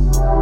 you